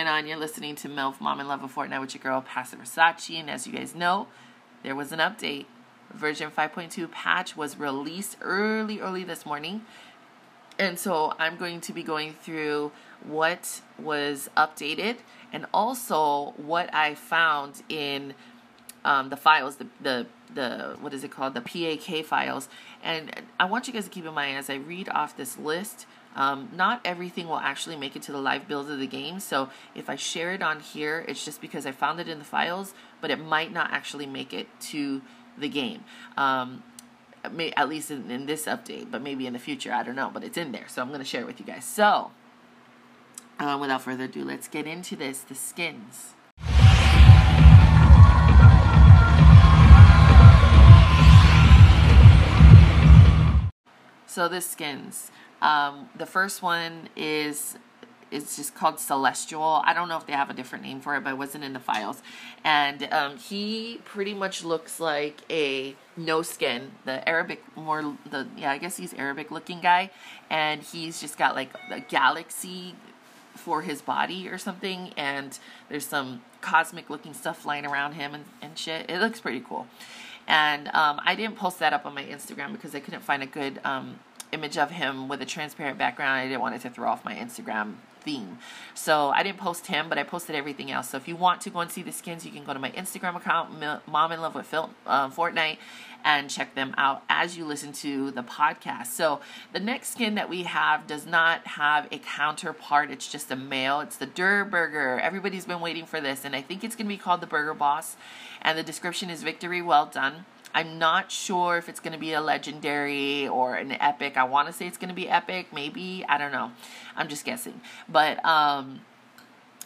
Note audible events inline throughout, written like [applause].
Going on? You're listening to MILF Mom and Love of Fortnite with your girl, Pastor Versace. And as you guys know, there was an update. Version 5.2 patch was released early, early this morning. And so I'm going to be going through what was updated and also what I found in um, the files, the, the the what is it called, the PAK files. And I want you guys to keep in mind as I read off this list um, not everything will actually make it to the live build of the game. So if I share it on here, it's just because I found it in the files, but it might not actually make it to the game. Um, may, at least in, in this update, but maybe in the future, I don't know. But it's in there, so I'm going to share it with you guys. So um, without further ado, let's get into this the skins. So the skins. Um, the first one is it's just called Celestial. I don't know if they have a different name for it, but it wasn't in the files. And um, he pretty much looks like a no skin, the Arabic more the yeah I guess he's Arabic looking guy, and he's just got like a galaxy for his body or something, and there's some cosmic looking stuff flying around him and, and shit. It looks pretty cool. And um, I didn't post that up on my Instagram because I couldn't find a good um, image of him with a transparent background. I didn't want it to throw off my Instagram theme. So I didn't post him, but I posted everything else. So if you want to go and see the skins, you can go to my Instagram account, Mom in Love with Phil, uh, Fortnite, and check them out as you listen to the podcast. So the next skin that we have does not have a counterpart. It's just a male. It's the Durr Burger. Everybody's been waiting for this, and I think it's going to be called the Burger Boss. And the description is victory well done. I'm not sure if it's going to be a legendary or an epic. I want to say it's going to be epic, maybe. I don't know. I'm just guessing. But um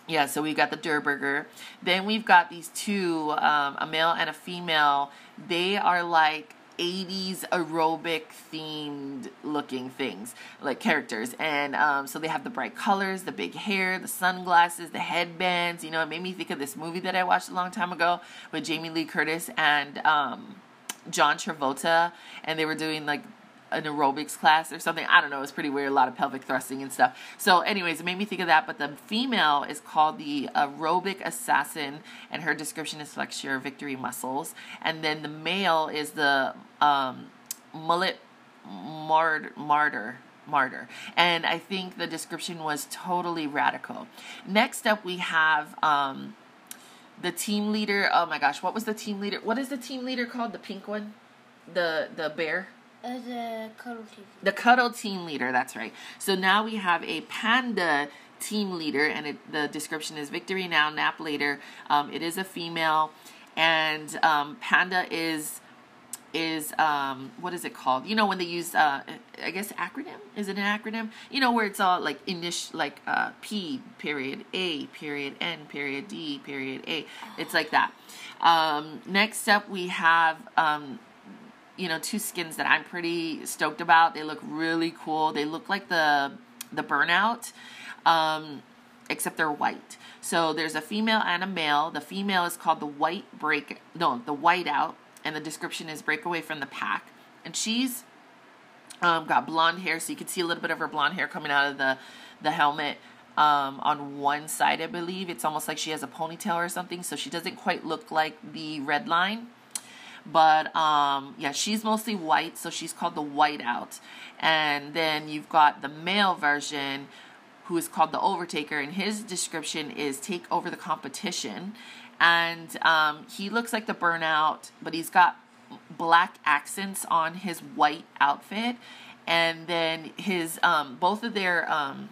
yeah, so we've got the Durr Burger. Then we've got these two, um, a male and a female. They are like 80s aerobic themed looking things, like characters. And um, so they have the bright colors, the big hair, the sunglasses, the headbands. You know, it made me think of this movie that I watched a long time ago with Jamie Lee Curtis and um, John Travolta, and they were doing like an aerobics class or something. I don't know. It was pretty weird. A lot of pelvic thrusting and stuff. So, anyways, it made me think of that. But the female is called the aerobic assassin, and her description is flex your victory muscles. And then the male is the um, mullet martyr martyr and i think the description was totally radical next up we have um, the team leader. Oh my gosh, what was the team leader? What is the team leader called? The pink one, the the bear. Uh, the cuddle team. The cuddle team leader. That's right. So now we have a panda team leader, and it, the description is victory now, nap later. Um, it is a female, and um, panda is is um, what is it called? You know when they use uh, I guess acronym is it an acronym? You know where it's all like initial like uh, P period A period N period D period A. It's like that. Um, next up we have um, you know two skins that I'm pretty stoked about. They look really cool. They look like the the burnout. Um, except they're white. So there's a female and a male. The female is called the white break no, the white out and the description is break away from the pack. And she's um, got blonde hair, so you can see a little bit of her blonde hair coming out of the the helmet um, on one side, I believe. It's almost like she has a ponytail or something, so she doesn't quite look like the red line. But um, yeah, she's mostly white, so she's called the whiteout. And then you've got the male version, who is called the Overtaker, and his description is take over the competition and um, he looks like the burnout, but he's got black accents on his white outfit, and then his um, both of their um,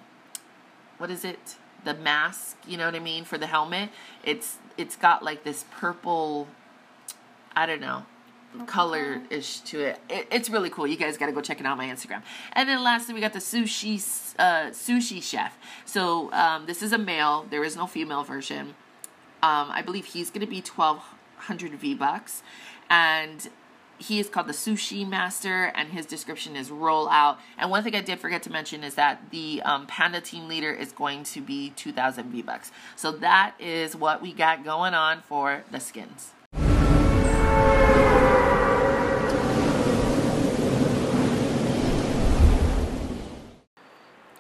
what is it? The mask, you know what I mean, for the helmet. It's it's got like this purple, I don't know, color ish to it. it. It's really cool. You guys got to go check it out on my Instagram. And then lastly, we got the sushi uh, sushi chef. So um, this is a male. There is no female version. Um, I believe he's going to be 1200 V bucks. And he is called the Sushi Master, and his description is roll out. And one thing I did forget to mention is that the um, Panda team leader is going to be 2,000 V bucks. So that is what we got going on for the skins.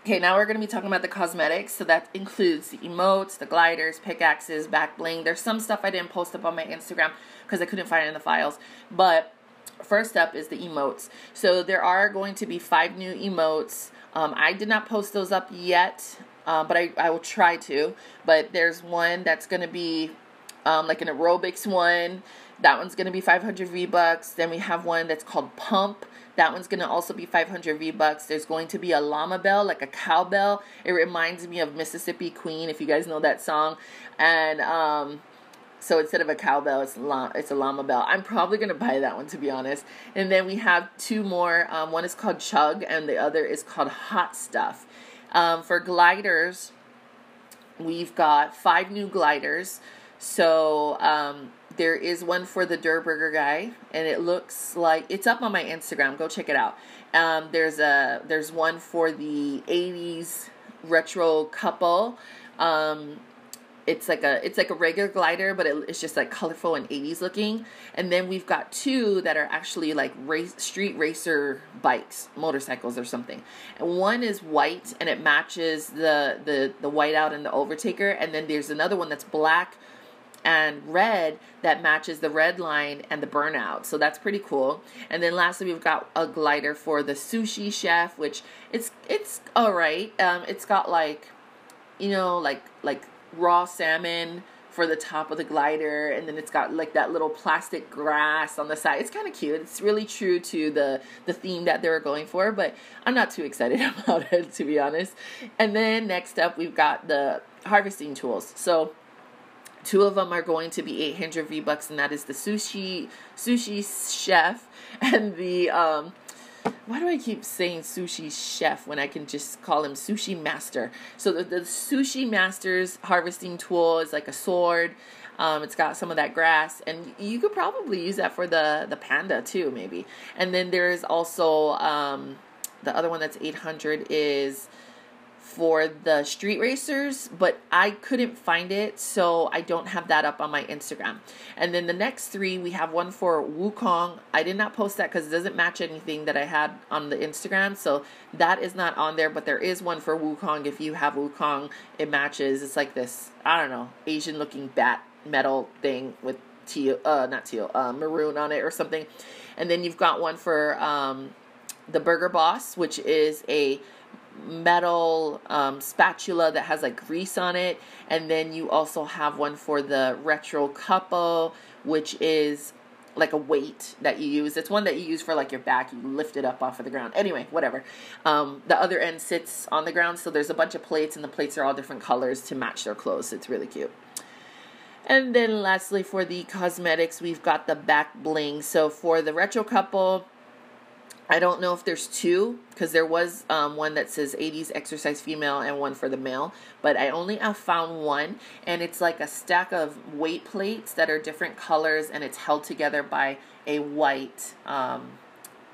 Okay, now we're going to be talking about the cosmetics. So that includes the emotes, the gliders, pickaxes, back bling. There's some stuff I didn't post up on my Instagram because I couldn't find it in the files. But first up is the emotes. So there are going to be five new emotes. Um, I did not post those up yet, uh, but I, I will try to. But there's one that's going to be um, like an aerobics one. That one's going to be 500 V bucks. Then we have one that's called Pump. That one's going to also be 500 V bucks. There's going to be a llama bell, like a cowbell. It reminds me of Mississippi Queen, if you guys know that song. And um, so instead of a cowbell, it's it's a llama bell. I'm probably gonna buy that one to be honest. And then we have two more. Um, one is called Chug, and the other is called Hot Stuff. Um, for gliders, we've got five new gliders. So um, there is one for the Durr Burger guy, and it looks like it's up on my Instagram. Go check it out. Um, there's a there's one for the '80s retro couple. Um, it's like a it's like a regular glider but it, it's just like colorful and 80s looking and then we've got two that are actually like race street racer bikes motorcycles or something and one is white and it matches the the the whiteout and the overtaker and then there's another one that's black and red that matches the red line and the burnout. So that's pretty cool. And then lastly we've got a glider for the sushi chef which it's it's all right. Um it's got like you know like like raw salmon for the top of the glider and then it's got like that little plastic grass on the side. It's kind of cute. It's really true to the the theme that they were going for but i'm not too excited [laughs] about it to be honest. And then next up we've got the harvesting tools. So two of them are going to be 800 v bucks and that is the sushi sushi chef and the um why do I keep saying sushi chef when I can just call him sushi master? So the, the sushi master's harvesting tool is like a sword. Um, it's got some of that grass, and you could probably use that for the the panda too, maybe. And then there's also um, the other one that's 800 is for the street racers, but I couldn't find it, so I don't have that up on my Instagram. And then the next three, we have one for Wukong. I did not post that because it doesn't match anything that I had on the Instagram, so that is not on there. But there is one for Wukong. If you have Wukong, it matches. It's like this, I don't know, Asian looking bat metal thing with teal, uh, not teal, uh, maroon on it or something. And then you've got one for um, the Burger Boss, which is a metal um, spatula that has like grease on it. And then you also have one for the retro couple, which is like a weight that you use. It's one that you use for like your back. You lift it up off of the ground. Anyway, whatever. Um, the other end sits on the ground, so there's a bunch of plates, and the plates are all different colors to match their clothes. It's really cute. And then lastly, for the cosmetics, we've got the back bling. So for the retro couple, I don't know if there's two because there was um, one that says 80s exercise female and one for the male, but I only have found one, and it's like a stack of weight plates that are different colors, and it's held together by a white um,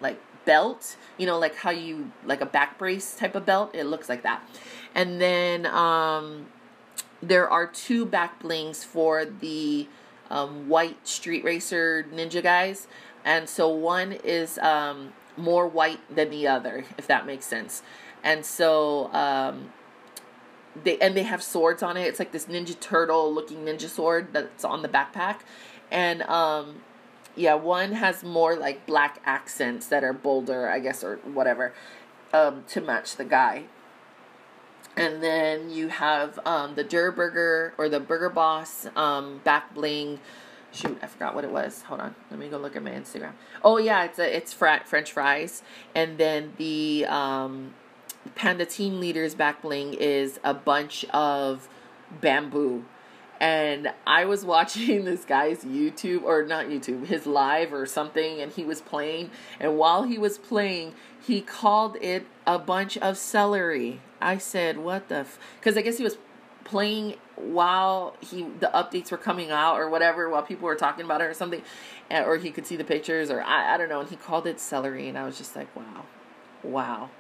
like belt. You know, like how you like a back brace type of belt. It looks like that, and then um, there are two back blings for the um, white street racer ninja guys, and so one is um, more white than the other, if that makes sense. And so um, they and they have swords on it. It's like this Ninja Turtle looking ninja sword that's on the backpack, and um, yeah, one has more like black accents that are bolder, I guess, or whatever, um, to match the guy. And then you have um, the Durr Burger or the Burger Boss um, back bling shoot, I forgot what it was. Hold on, let me go look at my Instagram. Oh yeah, it's a, it's fr- French fries, and then the um, Panda Team Leaders back bling is a bunch of bamboo. And I was [laughs] watching this guy's YouTube or not YouTube, his live or something, and he was playing. And while he was playing, he called it a bunch of celery. I said, "What the?" Because I guess he was playing while he the updates were coming out or whatever while people were talking about it or something or he could see the pictures or I, I don't know and he called it celery and I was just like wow. Wow.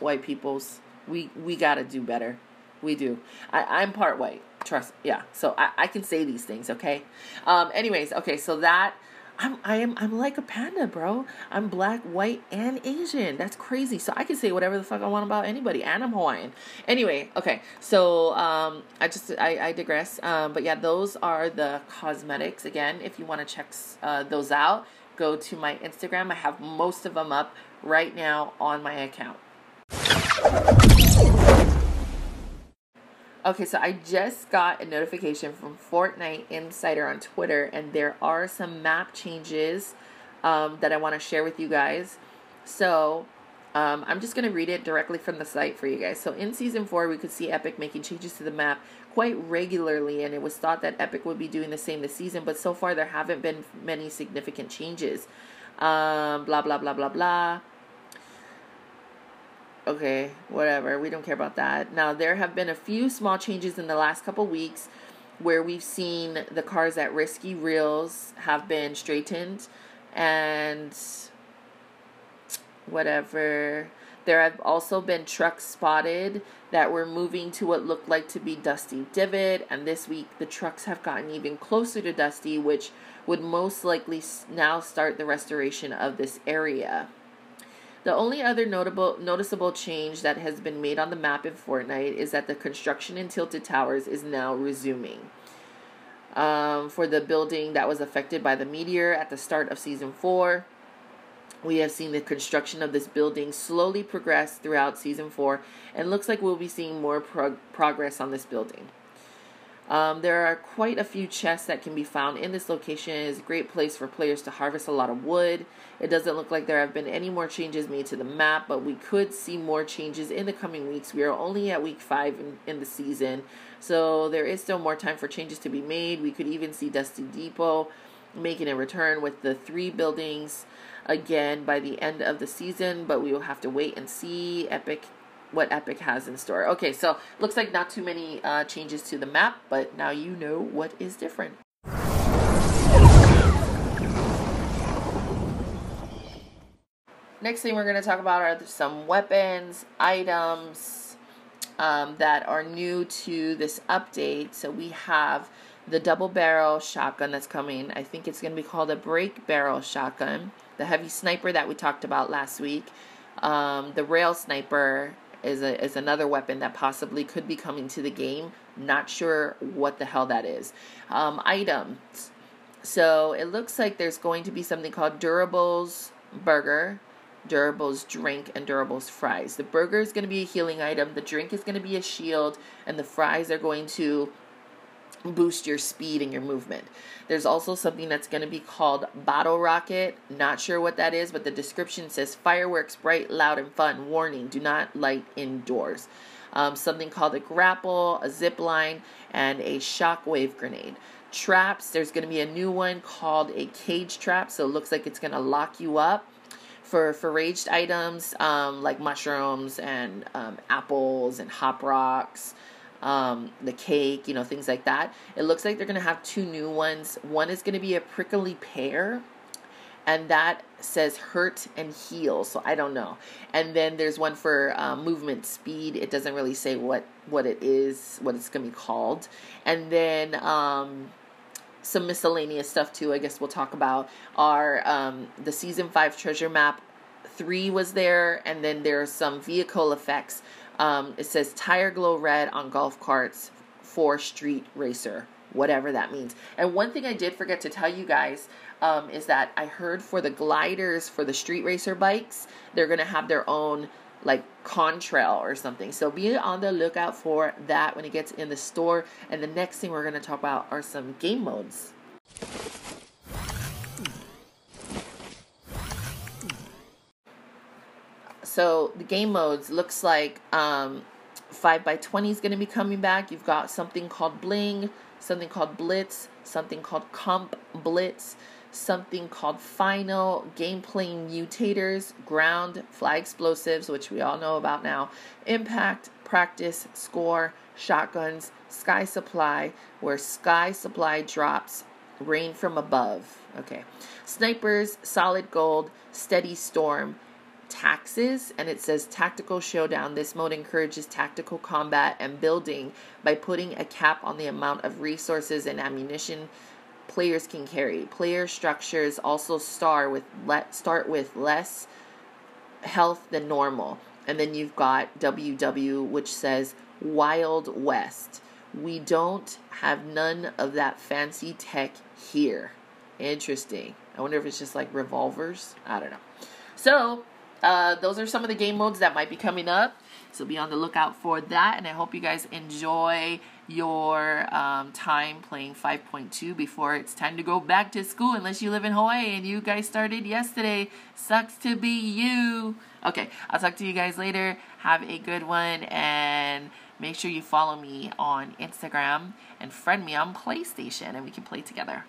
White peoples. We we got to do better. We do. I, I'm part white. Trust yeah. So I, I can say these things okay? Um anyways okay so that I'm I am I'm like a panda, bro. I'm black, white, and Asian. That's crazy. So I can say whatever the fuck I want about anybody, and I'm Hawaiian. Anyway, okay. So um, I just I, I digress. Um, but yeah, those are the cosmetics. Again, if you want to check uh, those out, go to my Instagram. I have most of them up right now on my account. Okay, so I just got a notification from Fortnite Insider on Twitter, and there are some map changes um, that I want to share with you guys. So um, I'm just going to read it directly from the site for you guys. So in season four, we could see Epic making changes to the map quite regularly, and it was thought that Epic would be doing the same this season, but so far there haven't been many significant changes. Um, blah, blah, blah, blah, blah okay, whatever. We don't care about that. Now, there have been a few small changes in the last couple weeks where we've seen the cars at Risky Reels have been straightened and whatever. There have also been trucks spotted that were moving to what looked like to be Dusty Divot, and this week the trucks have gotten even closer to Dusty, which would most likely now start the restoration of this area. The only other notable noticeable change that has been made on the map in Fortnite is that the construction in Tilted Towers is now resuming. Um, for the building that was affected by the meteor at the start of season four, we have seen the construction of this building slowly progress throughout season four, and looks like we'll be seeing more prog- progress on this building. Um, there are quite a few chests that can be found in this location. It is a great place for players to harvest a lot of wood. It doesn't look like there have been any more changes made to the map, but we could see more changes in the coming weeks. We are only at week five in, in the season, so there is still more time for changes to be made. We could even see Dusty Depot making a return with the three buildings again by the end of the season, but we will have to wait and see. Epic what Epic has in store. Okay, so looks like not too many uh, changes to the map, but now you know what is different. Next thing we're going to talk about are some weapons, items um, that are new to this update. So we have the double barrel shotgun that's coming. I think it's going to be called a break barrel shotgun. The heavy sniper that we talked about last week. Um, the rail sniper is a, is another weapon that possibly could be coming to the game. Not sure what the hell that is. Um, items. So it looks like there's going to be something called Durables Burger, Durables Drink, and Durables Fries. The burger is going to be a healing item, the drink is going to be a shield, and the fries are going to boost your speed and your movement. There's also something that's going to be called Bottle Rocket. Not sure what that is, but the description says fireworks, bright, loud, and fun. Warning: Do not light indoors. Um, something called a grapple, a zip line, and a shockwave grenade. Traps. There's going to be a new one called a cage trap. So it looks like it's going to lock you up for for raged items um, like mushrooms and um, apples and hop rocks um, the cake, you know, things like that. It looks like they're going to have two new ones. One is going to be a prickly pear, and that says hurt and heal. So I don't know. And then there's one for um, movement speed. It doesn't really say what what it is, what it's going to be called. And then um, some miscellaneous stuff too. I guess we'll talk about are um, the season five treasure map. Three was there, and then there are some vehicle effects um, it says tire glow red on golf carts for street racer, whatever that means. And one thing I did forget to tell you guys um, is that I heard for the gliders for the street racer bikes, they're gonna have their own like contrail or something. So be on the lookout for that when it gets in the store. And the next thing we're gonna talk about are some game modes. So the game modes looks like um, 5 by 20 is going to be coming back. You've got something called Bling, something called Blitz, something called Comp Blitz, something called Final, Gameplay Mutators, Ground, Fly Explosives, which we all know about now, Impact, Practice, Score, Shotguns, Sky Supply, where Sky Supply drops rain from above. Okay. Snipers, Solid Gold, Steady Storm, taxes and it says tactical showdown this mode encourages tactical combat and building by putting a cap on the amount of resources and ammunition players can carry. Player structures also start with let start with less health than normal. And then you've got WW which says Wild West. We don't have none of that fancy tech here. Interesting. I wonder if it's just like revolvers. I don't know. So, uh, those are some of the game modes that might be coming up. So be on the lookout for that. And I hope you guys enjoy your um, time playing 5.2 before it's time to go back to school, unless you live in Hawaii and you guys started yesterday. Sucks to be you. Okay, I'll talk to you guys later. Have a good one and make sure you follow me on Instagram and friend me on PlayStation and we can play together.